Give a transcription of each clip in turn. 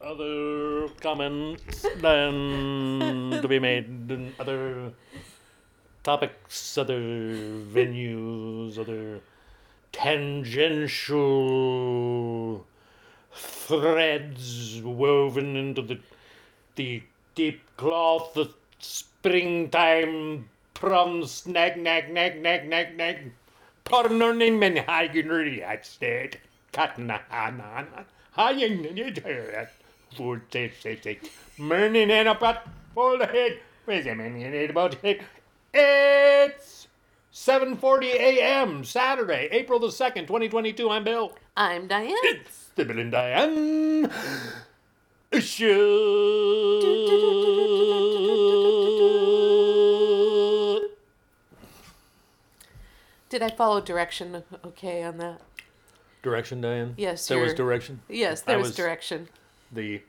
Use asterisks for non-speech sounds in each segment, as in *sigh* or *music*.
Other comments then to be made, other topics, other venues, other tangential threads woven into the the deep cloth of springtime prom snag nag nag nag nag nag. Pornonin men. Hagen reaksted Katna hanan Hagen it Food say say say Mernin and a pot full head Where's a man in about it It's 7:40 a.m. Saturday, April the 2nd, 2022. I'm Bill. I'm Diane. It's the Bill and Diane Show. Did I follow direction okay on that? Direction, Diane? Yes, There was direction? Yes, there was, was- direction. The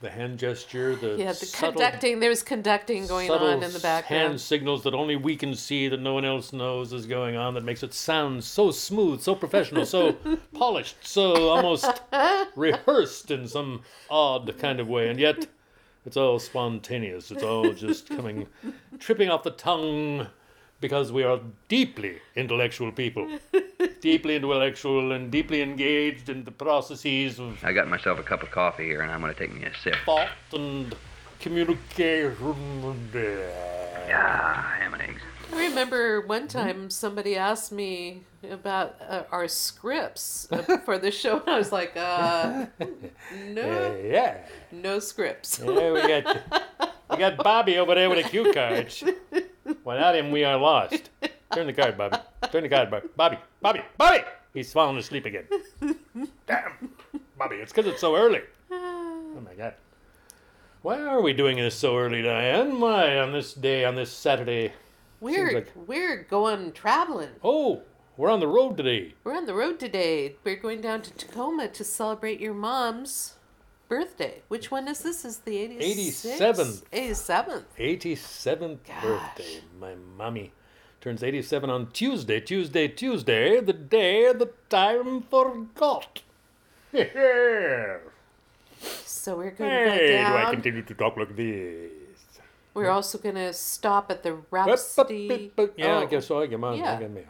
the hand gesture, the Yeah, the subtle, conducting. There was conducting going on in the background. hand signals that only we can see, that no one else knows is going on, that makes it sound so smooth, so professional, so *laughs* polished, so almost rehearsed in some odd kind of way, and yet it's all spontaneous. It's all just coming, tripping off the tongue, because we are deeply intellectual people, *laughs* deeply intellectual and deeply engaged in the processes of I got myself a cup of coffee here, and I'm going to take me a sip. thought and communication. Ah, ham and eggs. I remember one time somebody asked me about uh, our scripts uh, for the show, and I was like, uh, no, *laughs* Yeah. no scripts. Yeah, we got we got Bobby over there with a cue card. *laughs* Without him, we are lost. Turn the card, Bobby. Turn the card, Bobby. Bobby, Bobby, Bobby. He's falling asleep again. Damn, Bobby. It's because it's so early. Oh my God. Why are we doing this so early, Diane? Why on this day, on this Saturday? We're like- we're going traveling. Oh, we're on the road today. We're on the road today. We're going down to Tacoma to celebrate your mom's birthday. Which one is this? Is the 86th? 87th. 87th. 87th Gosh. birthday. My mommy turns 87 on Tuesday, Tuesday, Tuesday, the day the time forgot. *laughs* So we're going to Hey, go do I continue to talk like this? We're also going to stop at the Rhapsody. Oh, yeah, I Oh, guess so. I get on. yeah. I get me.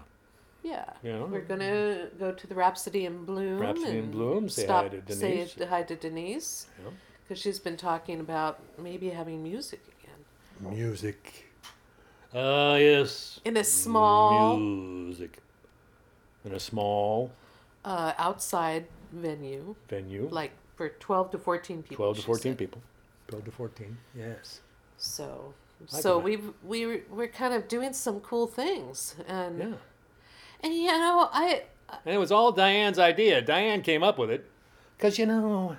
Yeah. Yeah. We're going to go to the Rhapsody in Bloom. Rhapsody in Bloom, say hi stop, to Say hi to Denise. Yeah. Because she's been talking about maybe having music again. Music. Ah, yes. In a small Music. In a small uh, outside venue, venue. like for 12 to 14 people. 12 to 14 said. people. 12 to 14. Yes. So, I so can- we've we were- we're kind of doing some cool things, and Yeah. And you know I And it was all Diane's idea. Diane came up with it. Because, you know,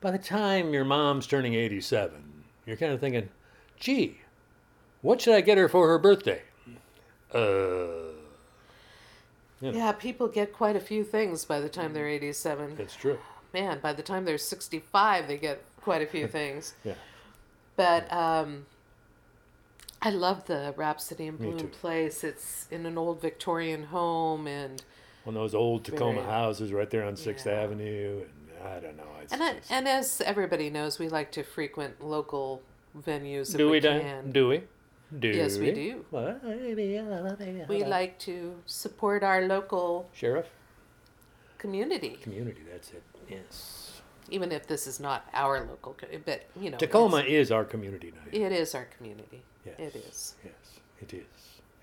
by the time your mom's turning 87, you're kind of thinking, gee, what should I get her for her birthday? Uh, Yeah. yeah people get quite a few things by the time they're eighty seven. it's true. Man, by the time they're sixty five, they get quite a few *laughs* things. Yeah. But um, I love the Rhapsody in Me Bloom place. It's in an old Victorian home, and One of those old Tacoma Very- houses right there on 6th Yeah. Avenue. And I don't know. It's and I, and as everybody knows, we like to frequent local venues if do we, we, can. Do we? Do Yes, we do. We like to support our local Sheriff? community, Community, that's it. Yes. even if this is not our local, but you know, Tacoma is our community now. It is our community. Yes. It is. Yes, it is.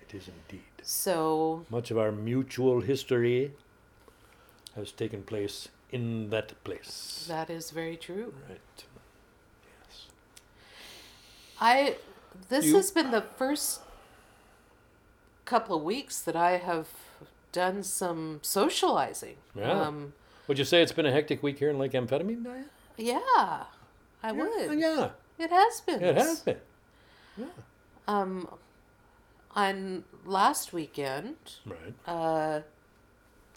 It is indeed. So Much of our mutual history has taken place in that place. that is very true. Right. Yes. I this You- has been the first couple of weeks that I have done some socializing. Yeah. Um, Would you say it's been a hectic week here in Lake Amphetamine, Diane? yeah, I would. Yeah, It has been. it has been. Um, on last weekend, Right. uh,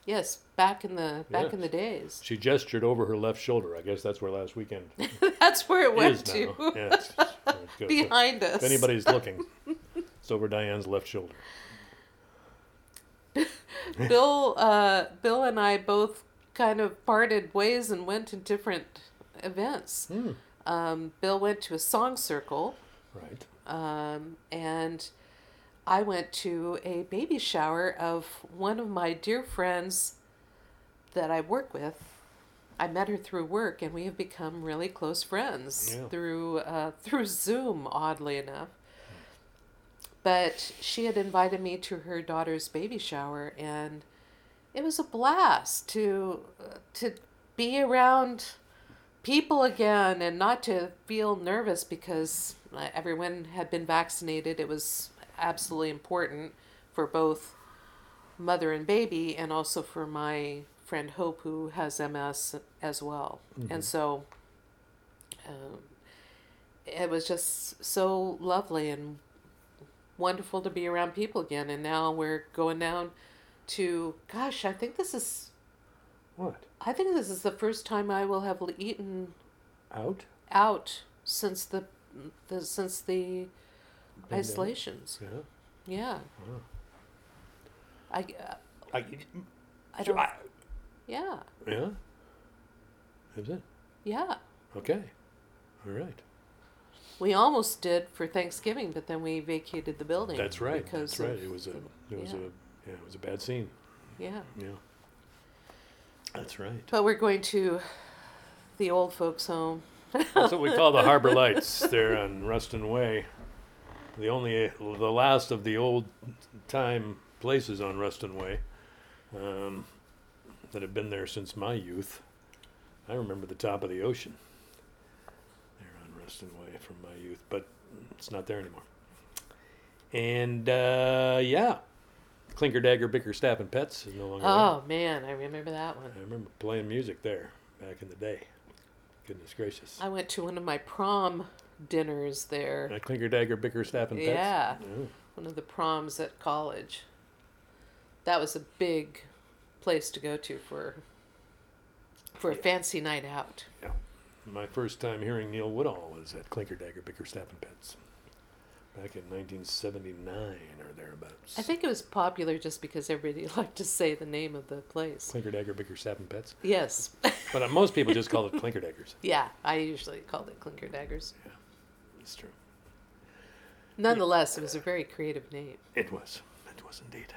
yes, back in the back in the days. She gestured over her left shoulder. I guess that's where last weekend *laughs* That's where it went to. Yes. Good. So *laughs* Behind us. if anybody's looking, *laughs* it's over Diane's left shoulder. Bill, uh, Bill and I both kind of parted ways and went to different events. Hmm. Um, Bill went to a song circle, Right. Um, and I went to a baby shower of one of my dear friends that I work with. I met her through work, and we have become really close friends Yeah. through uh, *laughs* through Zoom. Oddly enough, but she had invited me to her daughter's baby shower, and it was a blast to to be around people again and not to feel nervous because everyone had been vaccinated. It was absolutely important for both mother and baby, and also for my friend Hope, who has MS as well. And so um, it was just so lovely and wonderful to be around people again. And now we're going down to, gosh, I think this is. What? I think this is the first time I will have eaten Out? out since the, the since the Pandemic? isolations. Yeah. Yeah. Wow. I, uh, I, I don't. I- Yeah. yeah. Is it? Yeah. Okay. All right. We almost did for Thanksgiving, but then we vacated the building. That's right. Because That's right. It was a. It was yeah. a. Yeah. It was a bad scene. Yeah. Yeah. That's right. But we're going to the old folks' home. That's what we call the *laughs* Harbor Lights there on Ruston Way. The only, the last of the old time places on Ruston Way um, that have been there since my youth. I remember the top of the ocean there on Ruston Way from my youth, but it's not there anymore. And uh, yeah, Clinkerdagger Bickerstaff and Pets is no longer there. Oh man, I remember that one. I remember playing music there back in the day. Goodness gracious. I went to one of my prom dinners there. Uh, Clinkerdagger Bickerstaff and Pets. Yeah. Oh, One of the proms at college. That was a big place to go to for for a fancy night out. yeah. My first time hearing Neil Woodall was at Clinkerdagger Bickerstaff and Pets. Back in 1979 or thereabouts. I think it was popular just because everybody *laughs* liked to say the name of the place. Clinkerdagger Bickerstaff and Pets. Yes. *laughs* But uh, most people just call it Clinkerdaggers. yeah, I usually called it Clinkerdaggers. It's true. Nonetheless, it was a very creative name. It was. It was indeed.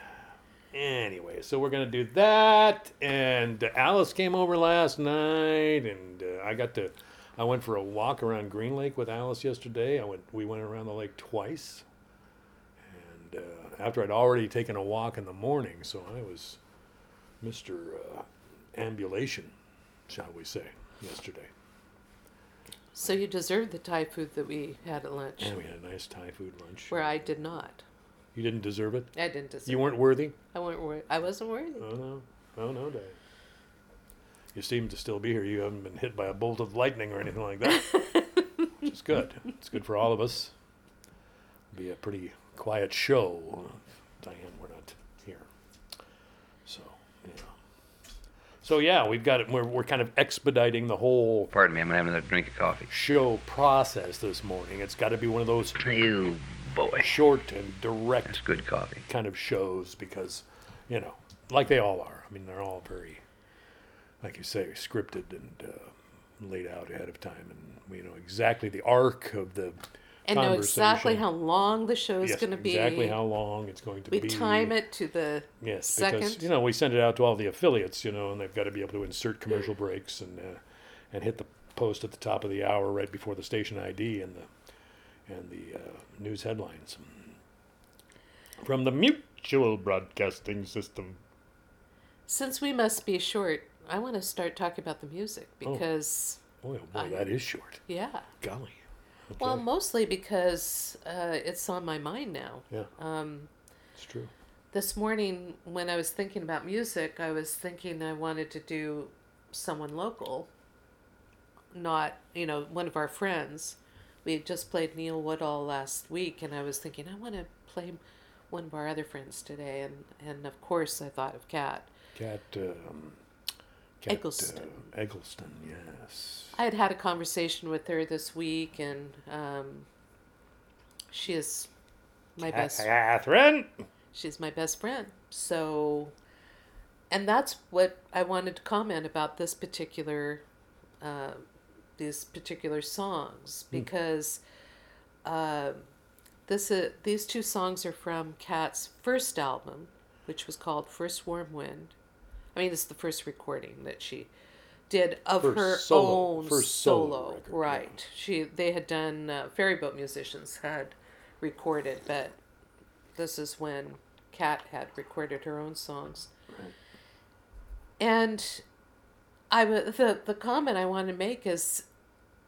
Anyway, so we're gonna do that, and Alice came over last night, and uh, I got to. I went for a walk around Green Lake with Alice yesterday. I went. We went around the lake twice, and uh, after I'd already taken a walk in the morning, so I was Mister uh, Ambulation, shall we say, yesterday. So you deserved the Thai food that we had at lunch, And we had a nice Thai food lunch. where I did not. You didn't deserve it. I didn't deserve. You weren't worthy. I weren't. Wor- I wasn't worthy. Oh no, oh no, Dave. You seem to still be here. You haven't been hit by a bolt of lightning or anything like that, *laughs* which is good. It's good for all of us. Be a pretty quiet show. Diane, we're not here, so yeah. So yeah, we've got it. We're we're kind of expediting the whole Pardon me, I'm gonna have another drink of coffee. show process this morning. It's got to be one of those You boy. short and direct That's good coffee. kind of shows because, you know, like they all are. I mean, they're all very, like you say, scripted and uh, laid out ahead of time, and we know exactly the arc of the And know exactly how long the show is yes, going to be. exactly how long it's going to we be. We time it to the Yes, second. because you know we send it out to all the affiliates, you know, and they've got to be able to insert commercial breaks and uh, and hit the post at the top of the hour right before the station ID and the and the uh, news headlines from the Mutual Broadcasting System. Since we must be short, I want to start talking about the music Oh. because, Boy, oh boy, I- that is short. yeah. Golly. Okay. Well, mostly because uh, it's on my mind now. yeah, Um, it's true. this morning, when I was thinking about music, I was thinking I wanted to do someone local, not, you know, one of our friends. We had just played Neil Woodall last week, and I was thinking, I want to play one of our other friends today. And, and of course, I thought of Kat. Cat. Um, Kat Eggleston. Uh, Eggleston, yes. I had had a conversation with her this week, and um, she is my best. Catherine. She's my best friend. So and that's what I wanted to comment about this particular, uh, these particular songs because uh, this uh, these two songs are from Kat's first album, which was called First Warm Wind. I mean, this is the first recording that she did of First her solo- own first solo, solo record, yeah. right? She they had done uh, ferry boat musicians had recorded, but this is when Kat had recorded her own songs. And I the the comment I want to make is,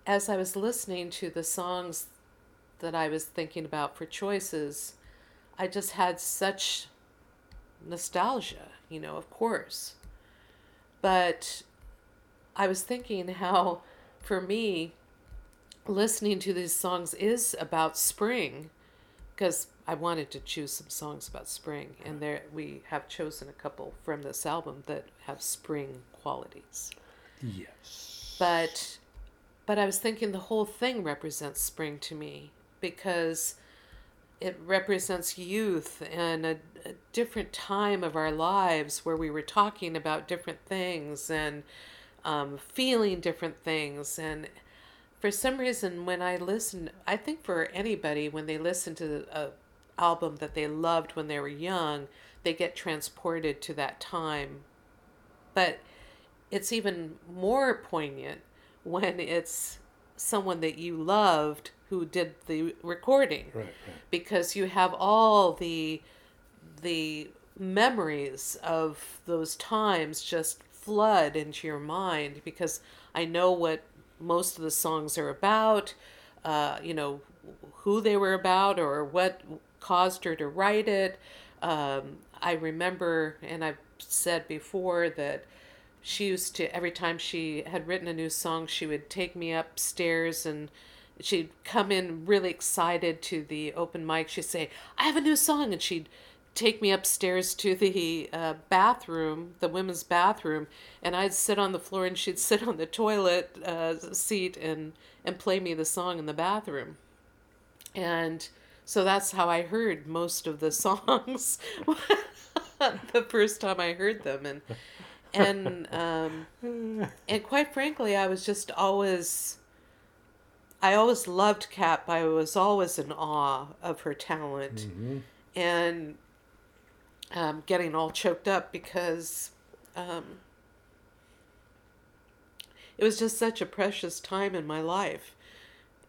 as I was listening to the songs that I was thinking about for choices, I just had such nostalgia, you know, of course. But I was thinking how, for me, listening to these songs is about spring, because I wanted to choose some songs about spring, and there we have chosen a couple from this album that have spring qualities. Yes. But but I was thinking the whole thing represents spring to me because it represents youth and a, a different time of our lives where we were talking about different things and um, feeling different things. And for some reason when i listen i think for anybody when they listen to a album that they loved when they were young they get transported to that time. But it's even more poignant when it's someone that you loved who did the recording Right, right. because you have all the the memories of those times just flood into your mind because I know what most of the songs are about, uh, you know, who they were about or what caused her to write it. Um, I remember, and I've said before that she used to every time she had written a new song, she would take me upstairs and she'd come in really excited to the open mic. She'd say, "I have a new song," and she'd take me upstairs to the uh, bathroom, the women's bathroom, and I'd sit on the floor and she'd sit on the toilet uh, seat and and play me the song in the bathroom. And so that's how I heard most of the *laughs* songs *laughs* the first time I heard them and and um, and quite frankly, I was just always I always loved Kat, but I was always in awe of her talent and um, getting all choked up because um, it was just such a precious time in my life.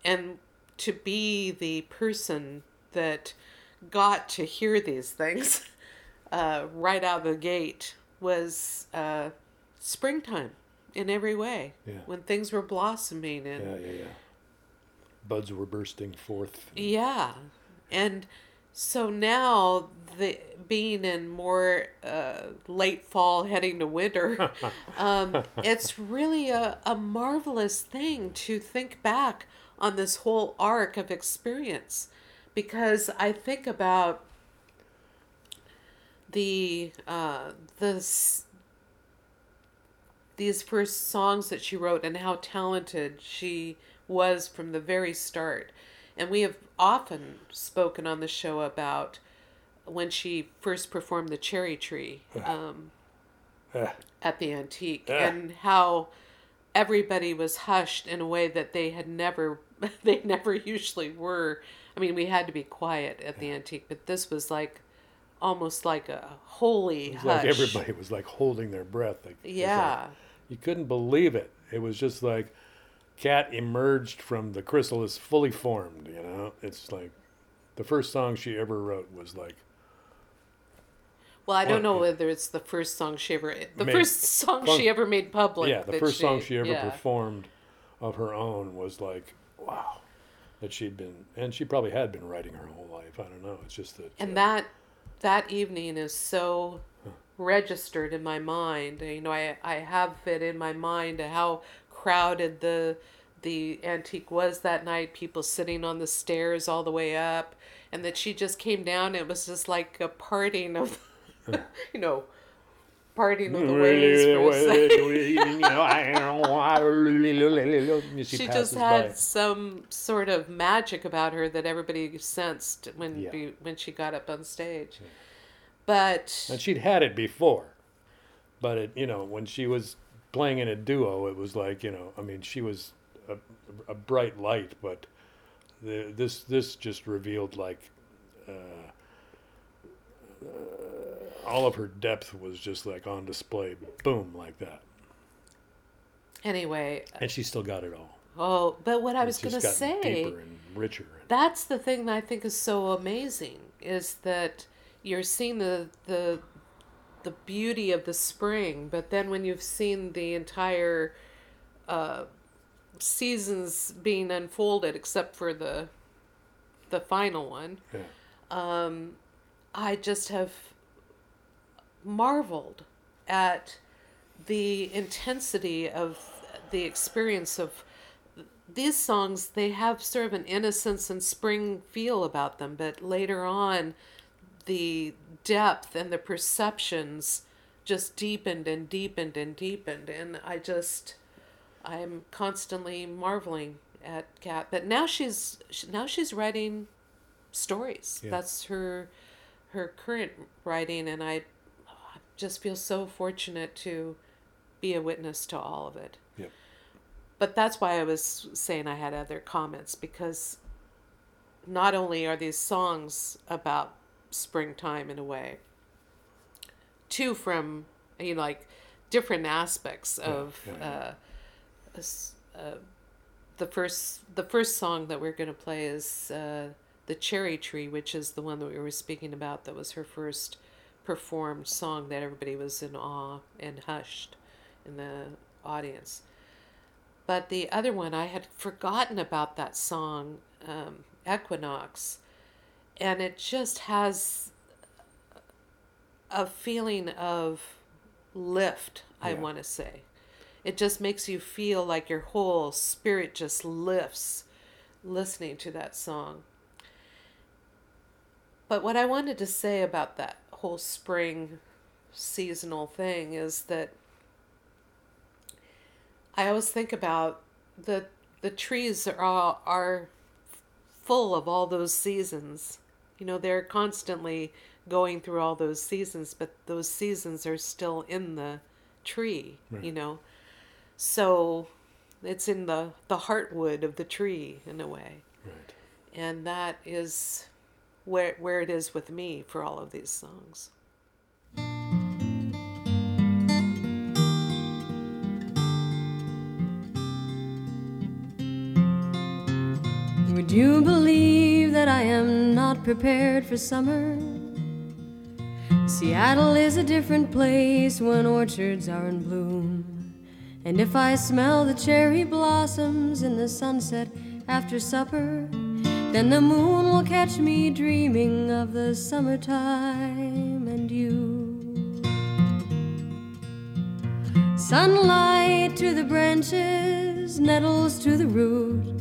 And to be the person that got to hear these things *laughs* uh, right out of the gate was uh, springtime in every way Yeah. when things were blossoming and Yeah, yeah, yeah. Buds were bursting forth. yeah, and so now the being in more uh, late fall, heading to winter, *laughs* um, it's really a, a marvelous thing to think back on this whole arc of experience, because I think about the uh, the these first songs that she wrote and how talented she was from the very start. And we have often spoken on the show about when she first performed the Cherry Tree um, Ah, at the Antique Ah. and how everybody was hushed in a way that they had never *laughs* they never usually were. I mean, we had to be quiet at the Antique, but this was like almost like a holy hush. like everybody was like holding their breath. Like, was like- Yeah. you couldn't believe it. It was just like Kat emerged from the chrysalis fully formed, you know? It's like the first song she ever wrote was like Well, I don't know whether it's the first song she ever the Made- first song fun- she ever made public. yeah, the first song she ever yeah. performed of her own was like wow. That she'd been and she probably had been writing her whole life. I don't know. It's just that And uh, that that evening is so registered in my mind. You know, I I have it in my mind how crowded the the antique was that night. People sitting on the stairs all the way up, and that she just came down. It was just like a parting of, *laughs* you know, parting of the ways. for a second. she she just had by. some sort of magic about her that everybody sensed when Yeah. be, when she got up on stage. But And she'd had it before. but it you know when she was playing in a duo, it was like you know I mean she was a, a bright light, but the, this this just revealed like. Uh, uh, all of her depth was just like on display, boom, like that, Anyway, and she still got it all. oh, but what I was going to say. deeper and richer. that's the thing that I think is so amazing is that you're seeing the the the beauty of the spring, but then when you've seen the entire uh, seasons being unfolded, except for the the final one, Yeah. I just have marveled at the intensity of the experience of these songs they have sort of an innocence and spring feel about them but later on the depth and the perceptions just deepened and deepened and deepened. And i just i'm constantly marveling at kat. But now she's now she's writing stories. Yeah. that's her her current writing. And i just feel so fortunate to be a witness to all of it. Yep. but that's why I was saying I had other comments because not only are these songs about springtime in a way, two from you know like different aspects of yeah, yeah. Uh, uh, the first the first song that we're going to play is uh, the cherry tree which is the one that we were speaking about that was her first performed song that everybody was in awe and hushed in the audience. But the other one i had forgotten about that song um, equinox and it just has a feeling of lift i want to say. It just makes you feel like your whole spirit just lifts listening to that song. But what i wanted to say about that whole spring seasonal thing is that I always think about the the trees are all, are full of all those seasons. You know, they're constantly going through all those seasons, but those seasons are still in the tree, you know. So it's in the the heartwood of the tree in a way. Right. And that is where where it is with me for all of these songs. Would you believe that I am not prepared for summer? Seattle is a different place when orchards are in bloom. And if I smell the cherry blossoms in the sunset after supper, then the moon will catch me dreaming of the summertime and you. Sunlight to the branches, nettles to the root.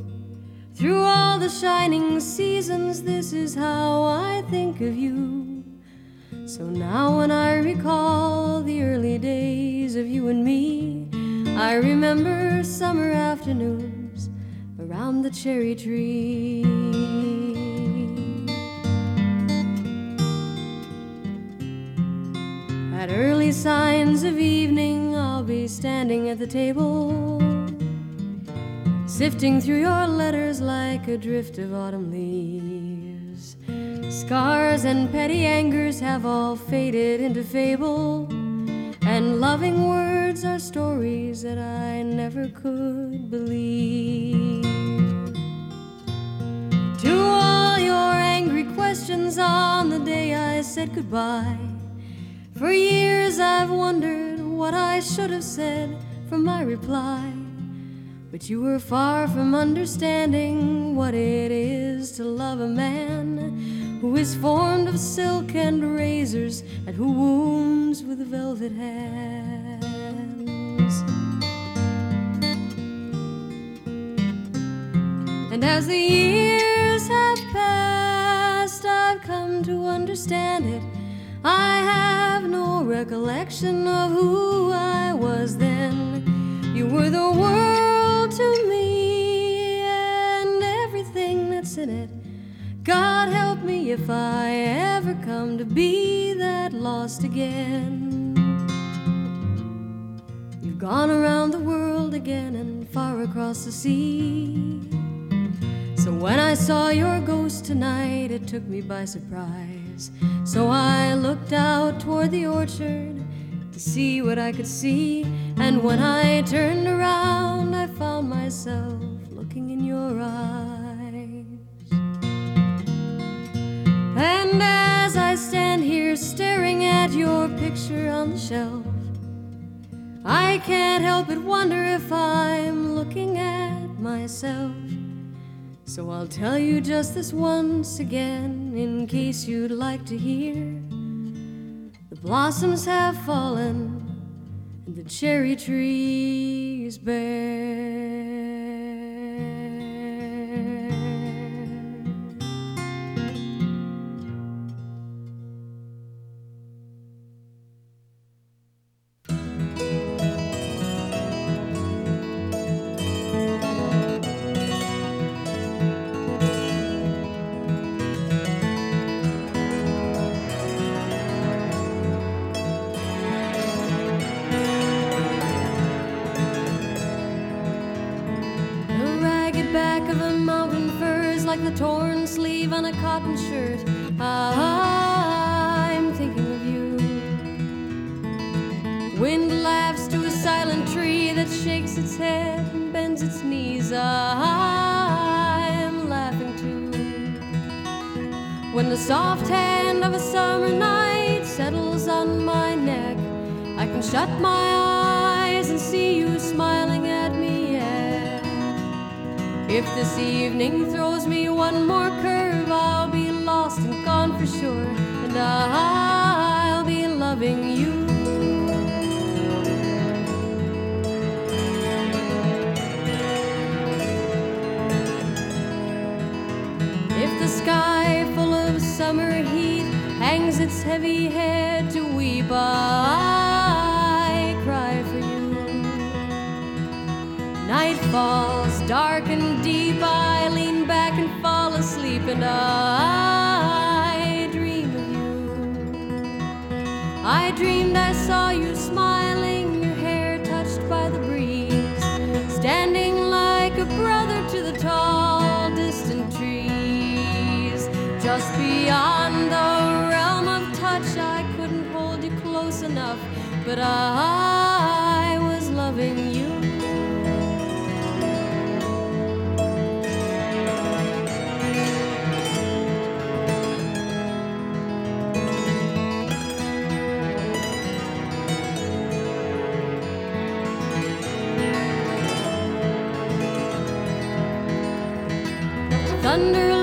Through all the shining seasons, this is how I think of you. So now, when I recall the early days of you and me, I remember summer afternoons around the cherry tree. At early signs of evening, I'll be standing at the table sifting through your letters like a drift of autumn leaves. Scars and petty angers have all faded into fable, and loving words are stories that I never could believe. To all your angry questions on the day I said goodbye, for years I've wondered what I should have said for my reply. But you were far from understanding what it is to love a man who is formed of silk and razors and who wounds with velvet hands. And as the years have passed, I've come to understand it. I have no recollection of who I was then. You were the world to me and everything that's in it. God help me if I ever come to be that lost again. You've gone around the world again and far across the sea. So when I saw your ghost tonight, it took me by surprise. So I looked out toward the orchard to see what I could see. And when I turned around, I found myself looking in your eyes. And as I stand here staring at your picture on the shelf, I can't help but wonder if I'm looking at myself. So I'll tell you just this once again, in case you'd like to hear. Blossoms have fallen, and the cherry tree is bare. Torn sleeve on a cotton shirt. I'm thinking of you. Wind laughs to a silent tree that shakes its head and bends its knees. I'm laughing too. When the soft hand of a summer night settles on my neck, I can shut my eyes and see you If this evening throws me one more curve, I'll be lost and gone for sure, and I'll be loving you. If the sky full of summer heat hangs its heavy head to weep, I Night falls dark and deep, I lean back and fall asleep, and I dream of you. I dreamed I saw you smiling, your hair touched by the breeze, standing like a brother to the tall, distant trees. Just beyond the realm of touch, I couldn't hold you close enough, but I Thunder